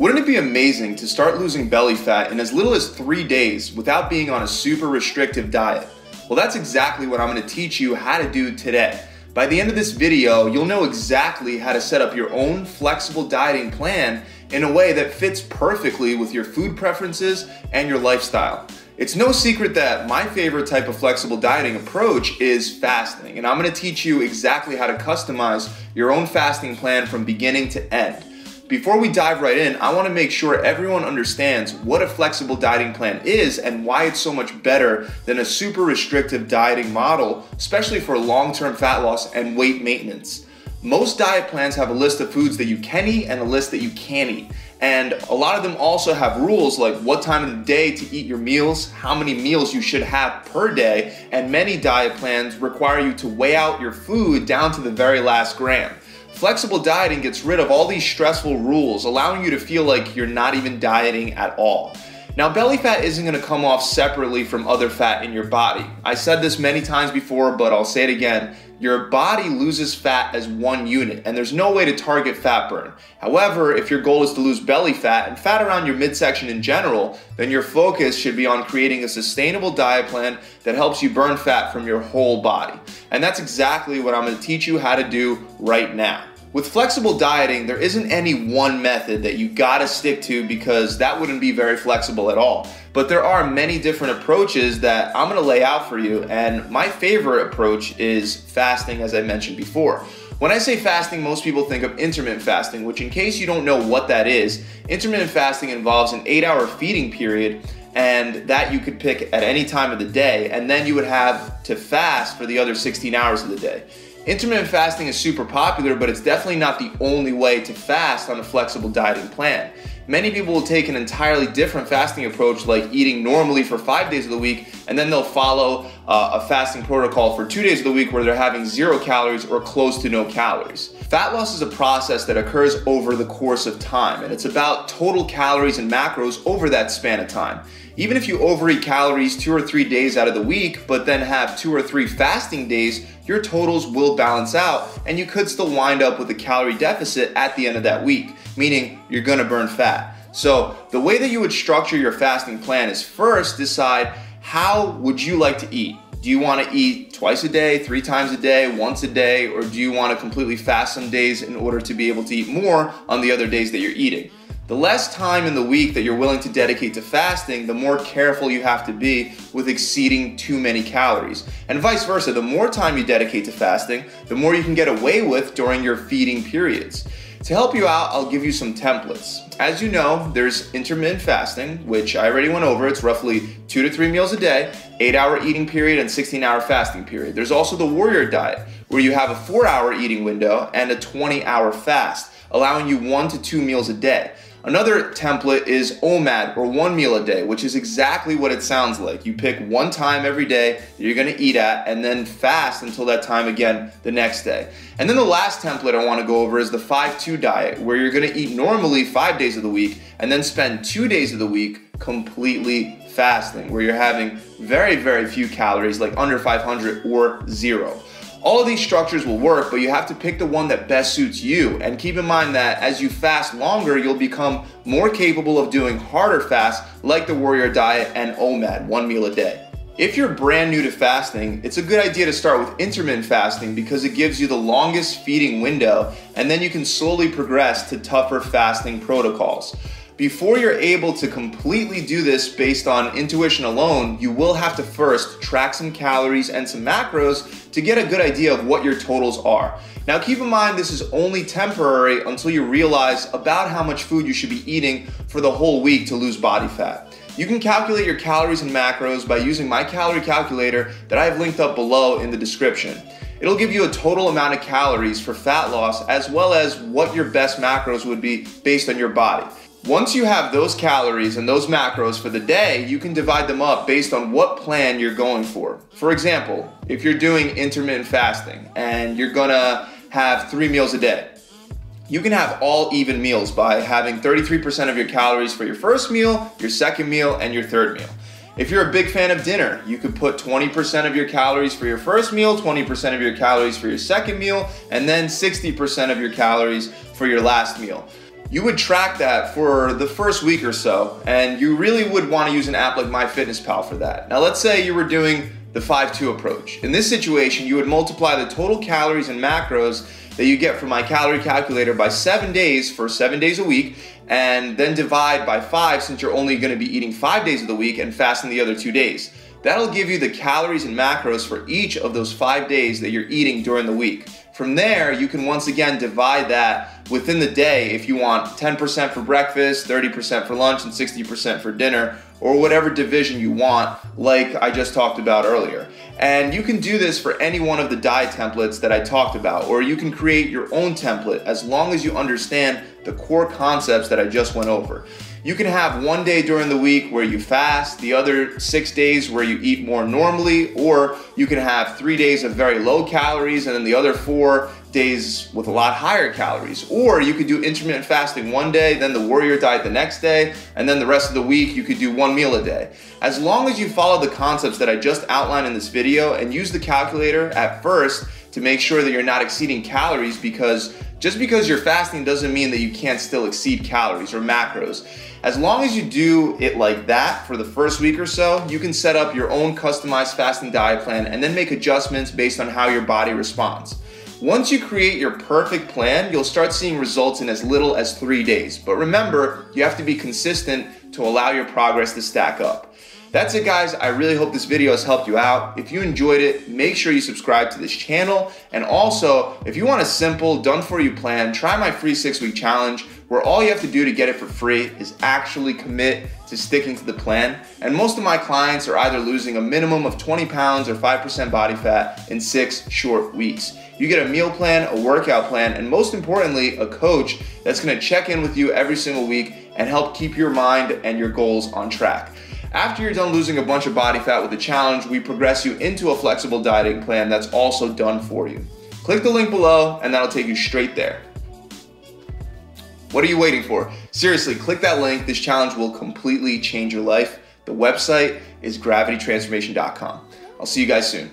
Wouldn't it be amazing to start losing belly fat in as little as three days without being on a super restrictive diet? Well, that's exactly what I'm gonna teach you how to do today. By the end of this video, you'll know exactly how to set up your own flexible dieting plan in a way that fits perfectly with your food preferences and your lifestyle. It's no secret that my favorite type of flexible dieting approach is fasting, and I'm gonna teach you exactly how to customize your own fasting plan from beginning to end. Before we dive right in, I wanna make sure everyone understands what a flexible dieting plan is and why it's so much better than a super restrictive dieting model, especially for long term fat loss and weight maintenance. Most diet plans have a list of foods that you can eat and a list that you can't eat. And a lot of them also have rules like what time of the day to eat your meals, how many meals you should have per day, and many diet plans require you to weigh out your food down to the very last gram. Flexible dieting gets rid of all these stressful rules, allowing you to feel like you're not even dieting at all. Now, belly fat isn't gonna come off separately from other fat in your body. I said this many times before, but I'll say it again. Your body loses fat as one unit, and there's no way to target fat burn. However, if your goal is to lose belly fat and fat around your midsection in general, then your focus should be on creating a sustainable diet plan that helps you burn fat from your whole body. And that's exactly what I'm gonna teach you how to do right now. With flexible dieting, there isn't any one method that you gotta stick to because that wouldn't be very flexible at all. But there are many different approaches that I'm gonna lay out for you, and my favorite approach is fasting, as I mentioned before. When I say fasting, most people think of intermittent fasting, which, in case you don't know what that is, intermittent fasting involves an eight hour feeding period and that you could pick at any time of the day, and then you would have to fast for the other 16 hours of the day. Intermittent fasting is super popular, but it's definitely not the only way to fast on a flexible dieting plan. Many people will take an entirely different fasting approach, like eating normally for five days of the week, and then they'll follow uh, a fasting protocol for two days of the week where they're having zero calories or close to no calories. Fat loss is a process that occurs over the course of time, and it's about total calories and macros over that span of time. Even if you overeat calories two or three days out of the week, but then have two or three fasting days, your totals will balance out and you could still wind up with a calorie deficit at the end of that week, meaning you're gonna burn fat. So, the way that you would structure your fasting plan is first decide how would you like to eat? Do you want to eat twice a day, three times a day, once a day, or do you want to completely fast some days in order to be able to eat more on the other days that you're eating? The less time in the week that you're willing to dedicate to fasting, the more careful you have to be with exceeding too many calories. And vice versa, the more time you dedicate to fasting, the more you can get away with during your feeding periods. To help you out, I'll give you some templates. As you know, there's intermittent fasting, which I already went over. It's roughly two to three meals a day, eight hour eating period, and 16 hour fasting period. There's also the warrior diet, where you have a four hour eating window and a 20 hour fast, allowing you one to two meals a day. Another template is OMAD or one meal a day, which is exactly what it sounds like. You pick one time every day that you're gonna eat at and then fast until that time again the next day. And then the last template I wanna go over is the 5-2 diet, where you're gonna eat normally five days of the week and then spend two days of the week completely fasting, where you're having very, very few calories, like under 500 or zero. All of these structures will work, but you have to pick the one that best suits you. And keep in mind that as you fast longer, you'll become more capable of doing harder fasts like the warrior diet and OMAD, one meal a day. If you're brand new to fasting, it's a good idea to start with intermittent fasting because it gives you the longest feeding window, and then you can slowly progress to tougher fasting protocols. Before you're able to completely do this based on intuition alone, you will have to first track some calories and some macros to get a good idea of what your totals are. Now keep in mind this is only temporary until you realize about how much food you should be eating for the whole week to lose body fat. You can calculate your calories and macros by using my calorie calculator that I have linked up below in the description. It'll give you a total amount of calories for fat loss as well as what your best macros would be based on your body. Once you have those calories and those macros for the day, you can divide them up based on what plan you're going for. For example, if you're doing intermittent fasting and you're gonna have three meals a day, you can have all even meals by having 33% of your calories for your first meal, your second meal, and your third meal. If you're a big fan of dinner, you could put 20% of your calories for your first meal, 20% of your calories for your second meal, and then 60% of your calories for your last meal. You would track that for the first week or so, and you really would want to use an app like MyFitnessPal for that. Now, let's say you were doing the 5-2 approach. In this situation, you would multiply the total calories and macros that you get from my calorie calculator by seven days for seven days a week, and then divide by five since you're only gonna be eating five days of the week and fasting the other two days. That'll give you the calories and macros for each of those five days that you're eating during the week. From there, you can once again divide that within the day if you want 10% for breakfast, 30% for lunch, and 60% for dinner, or whatever division you want, like I just talked about earlier. And you can do this for any one of the diet templates that I talked about, or you can create your own template as long as you understand the core concepts that I just went over. You can have one day during the week where you fast, the other six days where you eat more normally, or you can have three days of very low calories and then the other four days with a lot higher calories. Or you could do intermittent fasting one day, then the warrior diet the next day, and then the rest of the week you could do one meal a day. As long as you follow the concepts that I just outlined in this video and use the calculator at first to make sure that you're not exceeding calories because just because you're fasting doesn't mean that you can't still exceed calories or macros. As long as you do it like that for the first week or so, you can set up your own customized fasting diet plan and then make adjustments based on how your body responds. Once you create your perfect plan, you'll start seeing results in as little as three days. But remember, you have to be consistent to allow your progress to stack up. That's it guys, I really hope this video has helped you out. If you enjoyed it, make sure you subscribe to this channel. And also, if you want a simple, done for you plan, try my free six week challenge where all you have to do to get it for free is actually commit to sticking to the plan. And most of my clients are either losing a minimum of 20 pounds or 5% body fat in six short weeks. You get a meal plan, a workout plan, and most importantly, a coach that's gonna check in with you every single week and help keep your mind and your goals on track. After you're done losing a bunch of body fat with the challenge, we progress you into a flexible dieting plan that's also done for you. Click the link below and that'll take you straight there. What are you waiting for? Seriously, click that link. This challenge will completely change your life. The website is gravitytransformation.com. I'll see you guys soon.